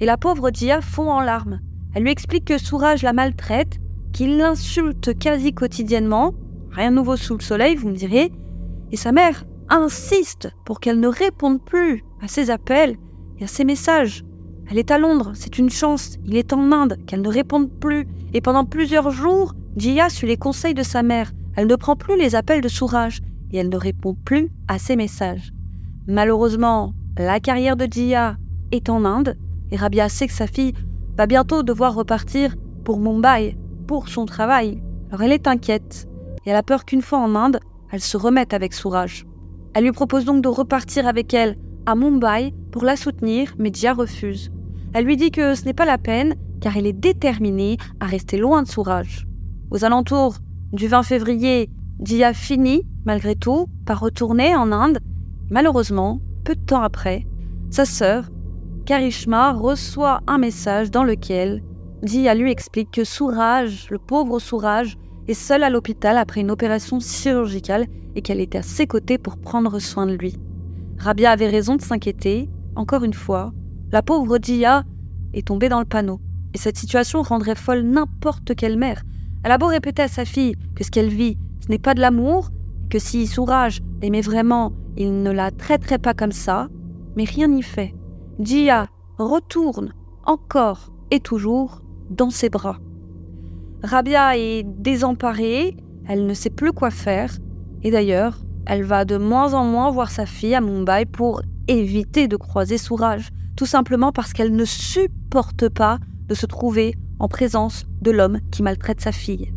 Et la pauvre Dia fond en larmes. Elle lui explique que Sourage la maltraite qu'il l'insulte quasi quotidiennement, rien de nouveau sous le soleil, vous me direz, et sa mère insiste pour qu'elle ne réponde plus à ses appels et à ses messages. Elle est à Londres, c'est une chance, il est en Inde, qu'elle ne réponde plus, et pendant plusieurs jours, Jia suit les conseils de sa mère, elle ne prend plus les appels de Sourage, et elle ne répond plus à ses messages. Malheureusement, la carrière de Jia est en Inde, et Rabia sait que sa fille va bientôt devoir repartir pour Mumbai, pour son travail. Alors elle est inquiète et elle a peur qu'une fois en Inde, elle se remette avec Sourage. Elle lui propose donc de repartir avec elle à Mumbai pour la soutenir, mais Dia refuse. Elle lui dit que ce n'est pas la peine car elle est déterminée à rester loin de Sourage. Aux alentours du 20 février, Dia finit, malgré tout, par retourner en Inde. Malheureusement, peu de temps après, sa sœur, Karishma, reçoit un message dans lequel Dia lui explique que Sourage, le pauvre Sourage, est seul à l'hôpital après une opération chirurgicale et qu'elle était à ses côtés pour prendre soin de lui. Rabia avait raison de s'inquiéter. Encore une fois, la pauvre Dia est tombée dans le panneau. Et cette situation rendrait folle n'importe quelle mère. Elle a beau répéter à sa fille que ce qu'elle vit, ce n'est pas de l'amour, que si Souraj l'aimait vraiment, il ne la traiterait pas comme ça, mais rien n'y fait. Jia retourne encore et toujours dans ses bras. Rabia est désemparée, elle ne sait plus quoi faire, et d'ailleurs, elle va de moins en moins voir sa fille à Mumbai pour éviter de croiser Souraj, tout simplement parce qu'elle ne supporte pas de se trouver en présence de l'homme qui maltraite sa fille.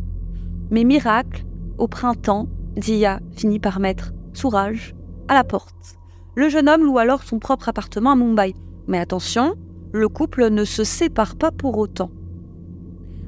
Mais miracle, au printemps, Dia finit par mettre Souraj à la porte. Le jeune homme loue alors son propre appartement à Mumbai. Mais attention, le couple ne se sépare pas pour autant.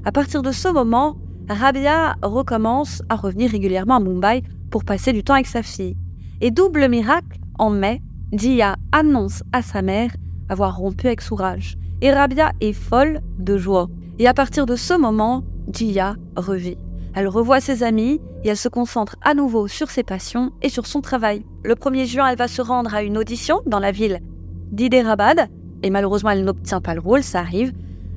À partir de ce moment, Rabia recommence à revenir régulièrement à Mumbai pour passer du temps avec sa fille. Et double miracle, en mai, Dia annonce à sa mère avoir rompu avec Souraj. Et Rabia est folle de joie. Et à partir de ce moment, Dia revit. Elle revoit ses amis et elle se concentre à nouveau sur ses passions et sur son travail. Le 1er juin, elle va se rendre à une audition dans la ville d'Hyderabad et malheureusement, elle n'obtient pas le rôle, ça arrive.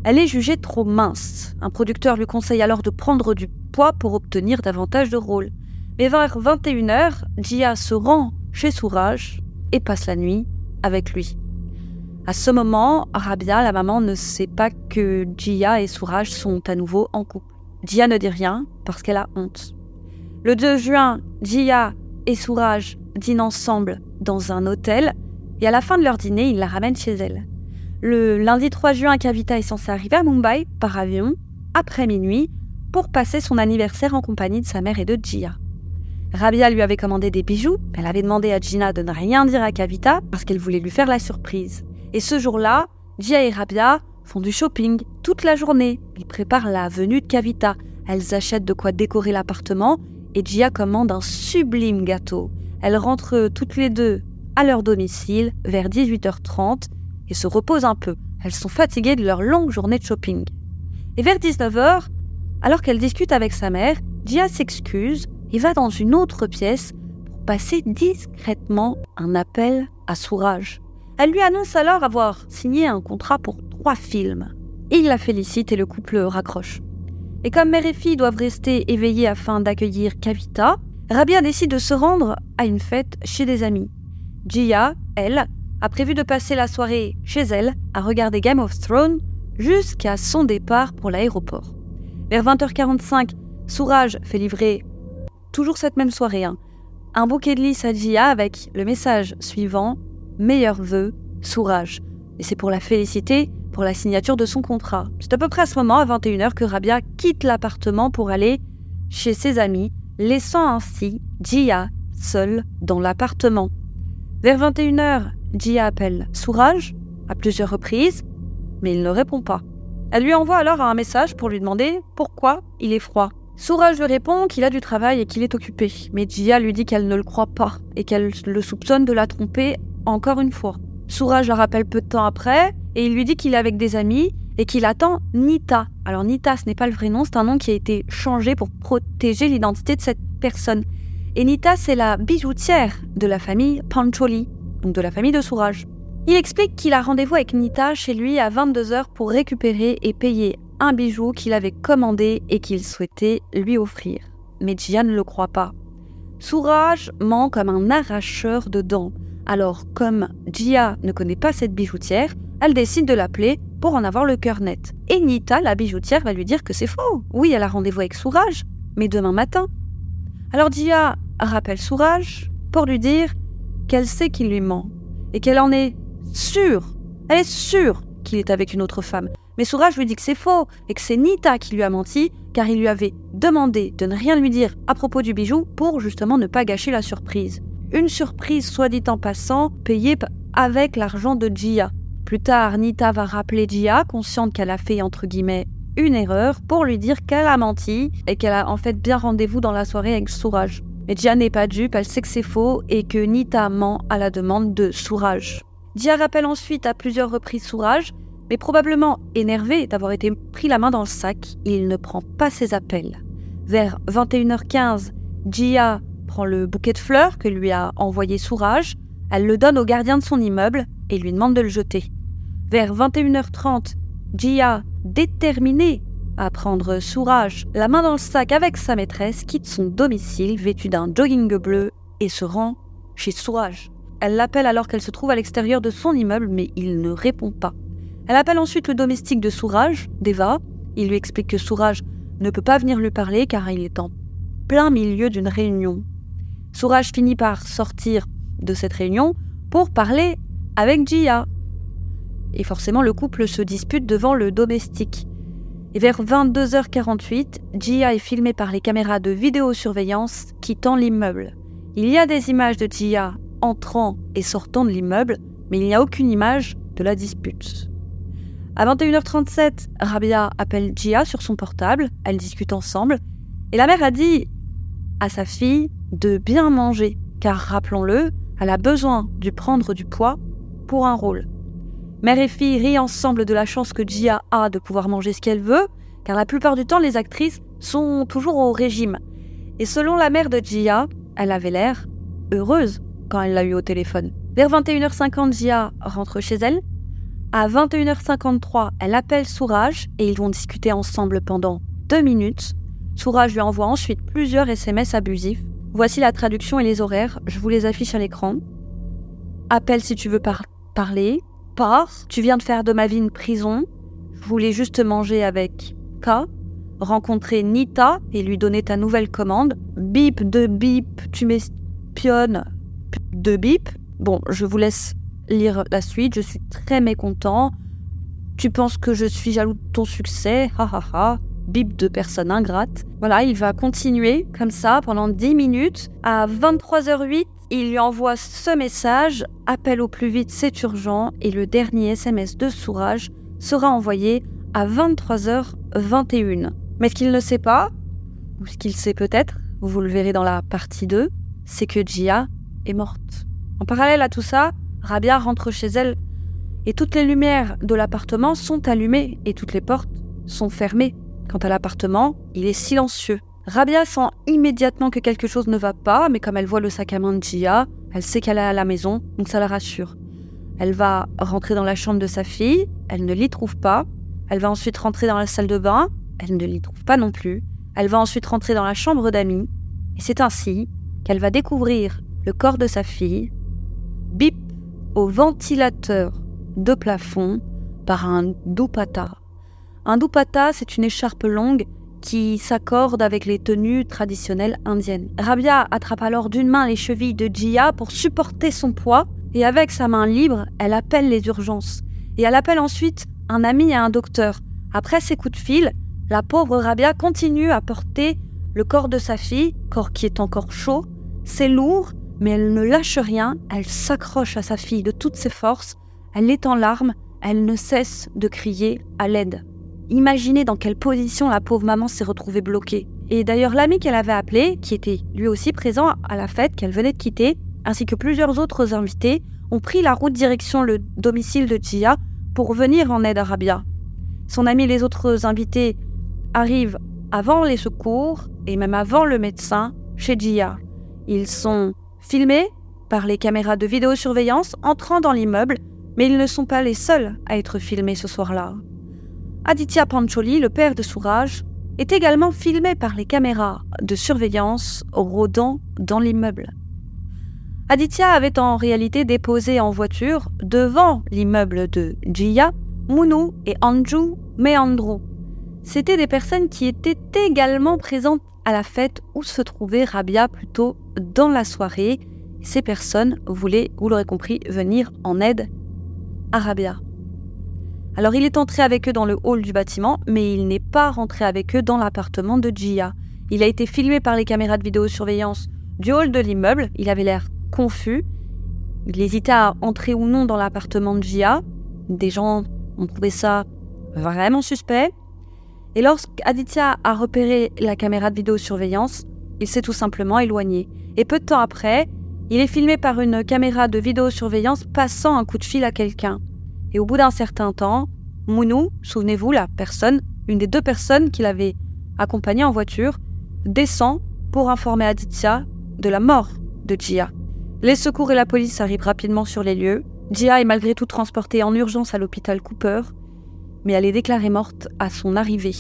Elle est jugée trop mince. Un producteur lui conseille alors de prendre du poids pour obtenir davantage de rôles. Mais vers 21h, Jia se rend chez Souraj et passe la nuit avec lui. À ce moment, Rabia, la maman, ne sait pas que Jia et Souraj sont à nouveau en couple. Jia ne dit rien parce qu'elle a honte. Le 2 juin, Jia et Souraj dînent ensemble dans un hôtel et à la fin de leur dîner, ils la ramènent chez elle. Le lundi 3 juin, Kavita est censée arriver à Mumbai par avion après minuit pour passer son anniversaire en compagnie de sa mère et de Jia. Rabia lui avait commandé des bijoux, elle avait demandé à Gina de ne rien dire à Kavita parce qu'elle voulait lui faire la surprise. Et ce jour-là, Jia et Rabia font du shopping toute la journée. Ils préparent la venue de Kavita. Elles achètent de quoi décorer l'appartement et Jia commande un sublime gâteau. Elles rentrent toutes les deux à leur domicile vers 18h30 et se reposent un peu. Elles sont fatiguées de leur longue journée de shopping. Et vers 19h, alors qu'elle discute avec sa mère, Jia s'excuse et va dans une autre pièce pour passer discrètement un appel à Sourage. Elle lui annonce alors avoir signé un contrat pour trois films. Il la félicite et le couple raccroche. Et comme mère et fille doivent rester éveillées afin d'accueillir Kavita, Rabia décide de se rendre à une fête chez des amis. Jia, elle, a prévu de passer la soirée chez elle à regarder Game of Thrones jusqu'à son départ pour l'aéroport. Vers 20h45, Sourage fait livrer, toujours cette même soirée, hein, un bouquet de lys à Jia avec le message suivant Meilleurs vœux, Sourage. Et c'est pour la féliciter pour la signature de son contrat. C'est à peu près à ce moment, à 21h, que Rabia quitte l'appartement pour aller chez ses amis, laissant ainsi Jia seule dans l'appartement. Vers 21h, Jia appelle Sourage à plusieurs reprises, mais il ne répond pas. Elle lui envoie alors un message pour lui demander pourquoi il est froid. Sourage lui répond qu'il a du travail et qu'il est occupé, mais Jia lui dit qu'elle ne le croit pas et qu'elle le soupçonne de la tromper encore une fois. Sourage la rappelle peu de temps après et il lui dit qu'il est avec des amis et qu'il attend Nita. Alors Nita, ce n'est pas le vrai nom, c'est un nom qui a été changé pour protéger l'identité de cette personne. Et Nita, c'est la bijoutière de la famille Pancholi, de la famille de Sourage. Il explique qu'il a rendez-vous avec Nita chez lui à 22h pour récupérer et payer un bijou qu'il avait commandé et qu'il souhaitait lui offrir. Mais Jia ne le croit pas. Sourage ment comme un arracheur de dents. Alors, comme Jia ne connaît pas cette bijoutière, elle décide de l'appeler pour en avoir le cœur net. Et Nita, la bijoutière, va lui dire que c'est faux. Oui, elle a rendez-vous avec Sourage, mais demain matin. Alors Jia rappelle Sourage pour lui dire qu'elle sait qu'il lui ment et qu'elle en est sûre. Elle est sûre qu'il est avec une autre femme. Mais Sourage lui dit que c'est faux et que c'est Nita qui lui a menti car il lui avait demandé de ne rien lui dire à propos du bijou pour justement ne pas gâcher la surprise. Une surprise, soit dit en passant, payée avec l'argent de Jia. Plus tard, Nita va rappeler Jia, consciente qu'elle a fait entre guillemets une erreur, pour lui dire qu'elle a menti et qu'elle a en fait bien rendez-vous dans la soirée avec Sourage. Mais Dia n'est pas dupe, elle sait que c'est faux et que Nita ment à la demande de Sourage. Dia rappelle ensuite à plusieurs reprises Sourage, mais probablement énervé d'avoir été pris la main dans le sac, il ne prend pas ses appels. Vers 21h15, Gia prend le bouquet de fleurs que lui a envoyé Sourage, elle le donne au gardien de son immeuble et lui demande de le jeter. Vers 21h30, Gia, déterminée à prendre Sourage, la main dans le sac avec sa maîtresse, quitte son domicile vêtu d'un jogging bleu et se rend chez Sourage. Elle l'appelle alors qu'elle se trouve à l'extérieur de son immeuble, mais il ne répond pas. Elle appelle ensuite le domestique de Sourage, Deva. Il lui explique que Sourage ne peut pas venir lui parler car il est en plein milieu d'une réunion. Sourage finit par sortir de cette réunion pour parler avec Jia. Et forcément, le couple se dispute devant le domestique. Et vers 22h48, Jia est filmée par les caméras de vidéosurveillance quittant l'immeuble. Il y a des images de Jia entrant et sortant de l'immeuble, mais il n'y a aucune image de la dispute. À 21h37, Rabia appelle Jia sur son portable, elles discutent ensemble, et la mère a dit à sa fille de bien manger, car rappelons-le, elle a besoin de prendre du poids pour un rôle. Mère et fille rient ensemble de la chance que Gia a de pouvoir manger ce qu'elle veut, car la plupart du temps les actrices sont toujours au régime. Et selon la mère de Gia, elle avait l'air heureuse quand elle l'a eu au téléphone. Vers 21h50, Gia rentre chez elle. À 21h53, elle appelle Sourage et ils vont discuter ensemble pendant deux minutes. Sourage lui envoie ensuite plusieurs SMS abusifs. Voici la traduction et les horaires, je vous les affiche à l'écran. Appelle si tu veux parler, tu viens de faire de ma vie une prison, je voulais juste manger avec K, rencontrer Nita et lui donner ta nouvelle commande, bip de bip, tu m'espionnes de bip. Bon, je vous laisse lire la suite, je suis très mécontent. Tu penses que je suis jaloux de ton succès, ha ha ha. Bip de personne ingrate. Voilà, il va continuer comme ça pendant 10 minutes. À 23h08, il lui envoie ce message Appel au plus vite, c'est urgent. Et le dernier SMS de Sourage sera envoyé à 23h21. Mais ce qu'il ne sait pas, ou ce qu'il sait peut-être, vous le verrez dans la partie 2, c'est que Gia est morte. En parallèle à tout ça, Rabia rentre chez elle et toutes les lumières de l'appartement sont allumées et toutes les portes sont fermées. Quant à l'appartement, il est silencieux. Rabia sent immédiatement que quelque chose ne va pas, mais comme elle voit le sac à main de Gia, elle sait qu'elle est à la maison, donc ça la rassure. Elle va rentrer dans la chambre de sa fille, elle ne l'y trouve pas. Elle va ensuite rentrer dans la salle de bain, elle ne l'y trouve pas non plus. Elle va ensuite rentrer dans la chambre d'amis, et c'est ainsi qu'elle va découvrir le corps de sa fille, bip au ventilateur de plafond par un dupata. Un dupata, c'est une écharpe longue qui s'accorde avec les tenues traditionnelles indiennes. Rabia attrape alors d'une main les chevilles de Jia pour supporter son poids et avec sa main libre, elle appelle les urgences. Et elle appelle ensuite un ami et un docteur. Après ces coups de fil, la pauvre Rabia continue à porter le corps de sa fille, corps qui est encore chaud. C'est lourd, mais elle ne lâche rien, elle s'accroche à sa fille de toutes ses forces, elle est en larmes, elle ne cesse de crier à l'aide. Imaginez dans quelle position la pauvre maman s'est retrouvée bloquée. Et d'ailleurs, l'ami qu'elle avait appelé, qui était lui aussi présent à la fête qu'elle venait de quitter, ainsi que plusieurs autres invités, ont pris la route direction le domicile de Gia pour venir en aide à Rabia. Son ami et les autres invités arrivent avant les secours et même avant le médecin chez Gia. Ils sont filmés par les caméras de vidéosurveillance entrant dans l'immeuble, mais ils ne sont pas les seuls à être filmés ce soir-là. Aditya Pancholi, le père de Sourage, est également filmé par les caméras de surveillance rôdant dans l'immeuble. Aditya avait en réalité déposé en voiture devant l'immeuble de Jia, Munu et Anju Meandru. C'étaient des personnes qui étaient également présentes à la fête où se trouvait Rabia plus tôt dans la soirée. Ces personnes voulaient, vous l'aurez compris, venir en aide à Rabia. Alors il est entré avec eux dans le hall du bâtiment, mais il n'est pas rentré avec eux dans l'appartement de Gia. Il a été filmé par les caméras de vidéosurveillance du hall de l'immeuble, il avait l'air confus. Il hésitait à entrer ou non dans l'appartement de Gia. Des gens ont trouvé ça vraiment suspect. Et lorsqu'Aditya a repéré la caméra de vidéosurveillance, il s'est tout simplement éloigné. Et peu de temps après, il est filmé par une caméra de vidéosurveillance passant un coup de fil à quelqu'un. Et au bout d'un certain temps, Mounou, souvenez-vous, la personne, une des deux personnes qui l'avait accompagné en voiture, descend pour informer Aditya de la mort de Jia. Les secours et la police arrivent rapidement sur les lieux. Jia est malgré tout transportée en urgence à l'hôpital Cooper, mais elle est déclarée morte à son arrivée.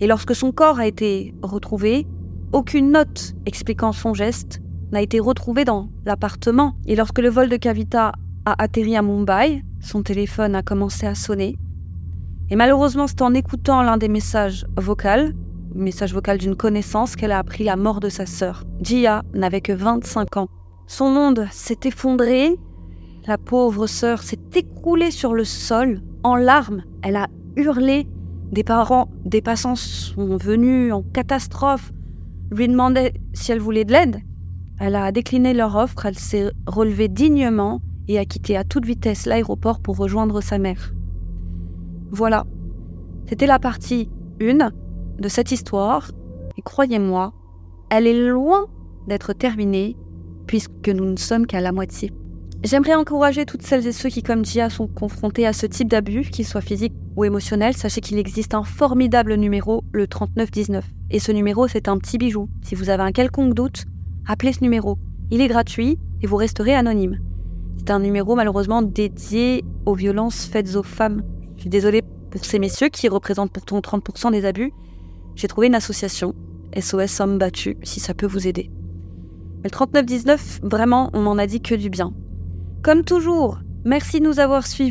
Et lorsque son corps a été retrouvé, aucune note expliquant son geste n'a été retrouvée dans l'appartement. Et lorsque le vol de Kavita a atterri à Mumbai, son téléphone a commencé à sonner. Et malheureusement, c'est en écoutant l'un des messages vocaux, message vocal d'une connaissance, qu'elle a appris la mort de sa sœur. Jia n'avait que 25 ans. Son monde s'est effondré. La pauvre sœur s'est écroulée sur le sol, en larmes. Elle a hurlé. Des parents, des passants sont venus en catastrophe, lui demandaient si elle voulait de l'aide. Elle a décliné leur offre, elle s'est relevée dignement et a quitté à toute vitesse l'aéroport pour rejoindre sa mère. Voilà, c'était la partie 1 de cette histoire, et croyez-moi, elle est loin d'être terminée, puisque nous ne sommes qu'à la moitié. J'aimerais encourager toutes celles et ceux qui, comme Gia, sont confrontés à ce type d'abus, qu'il soit physique ou émotionnel. Sachez qu'il existe un formidable numéro, le 3919. Et ce numéro, c'est un petit bijou. Si vous avez un quelconque doute, appelez ce numéro. Il est gratuit et vous resterez anonyme. C'est un numéro malheureusement dédié aux violences faites aux femmes. Je suis désolée pour ces messieurs qui représentent pourtant 30% des abus. J'ai trouvé une association, SOS Hommes Battus, si ça peut vous aider. Mais le 3919, vraiment, on m'en a dit que du bien. Comme toujours, merci de nous avoir suivis.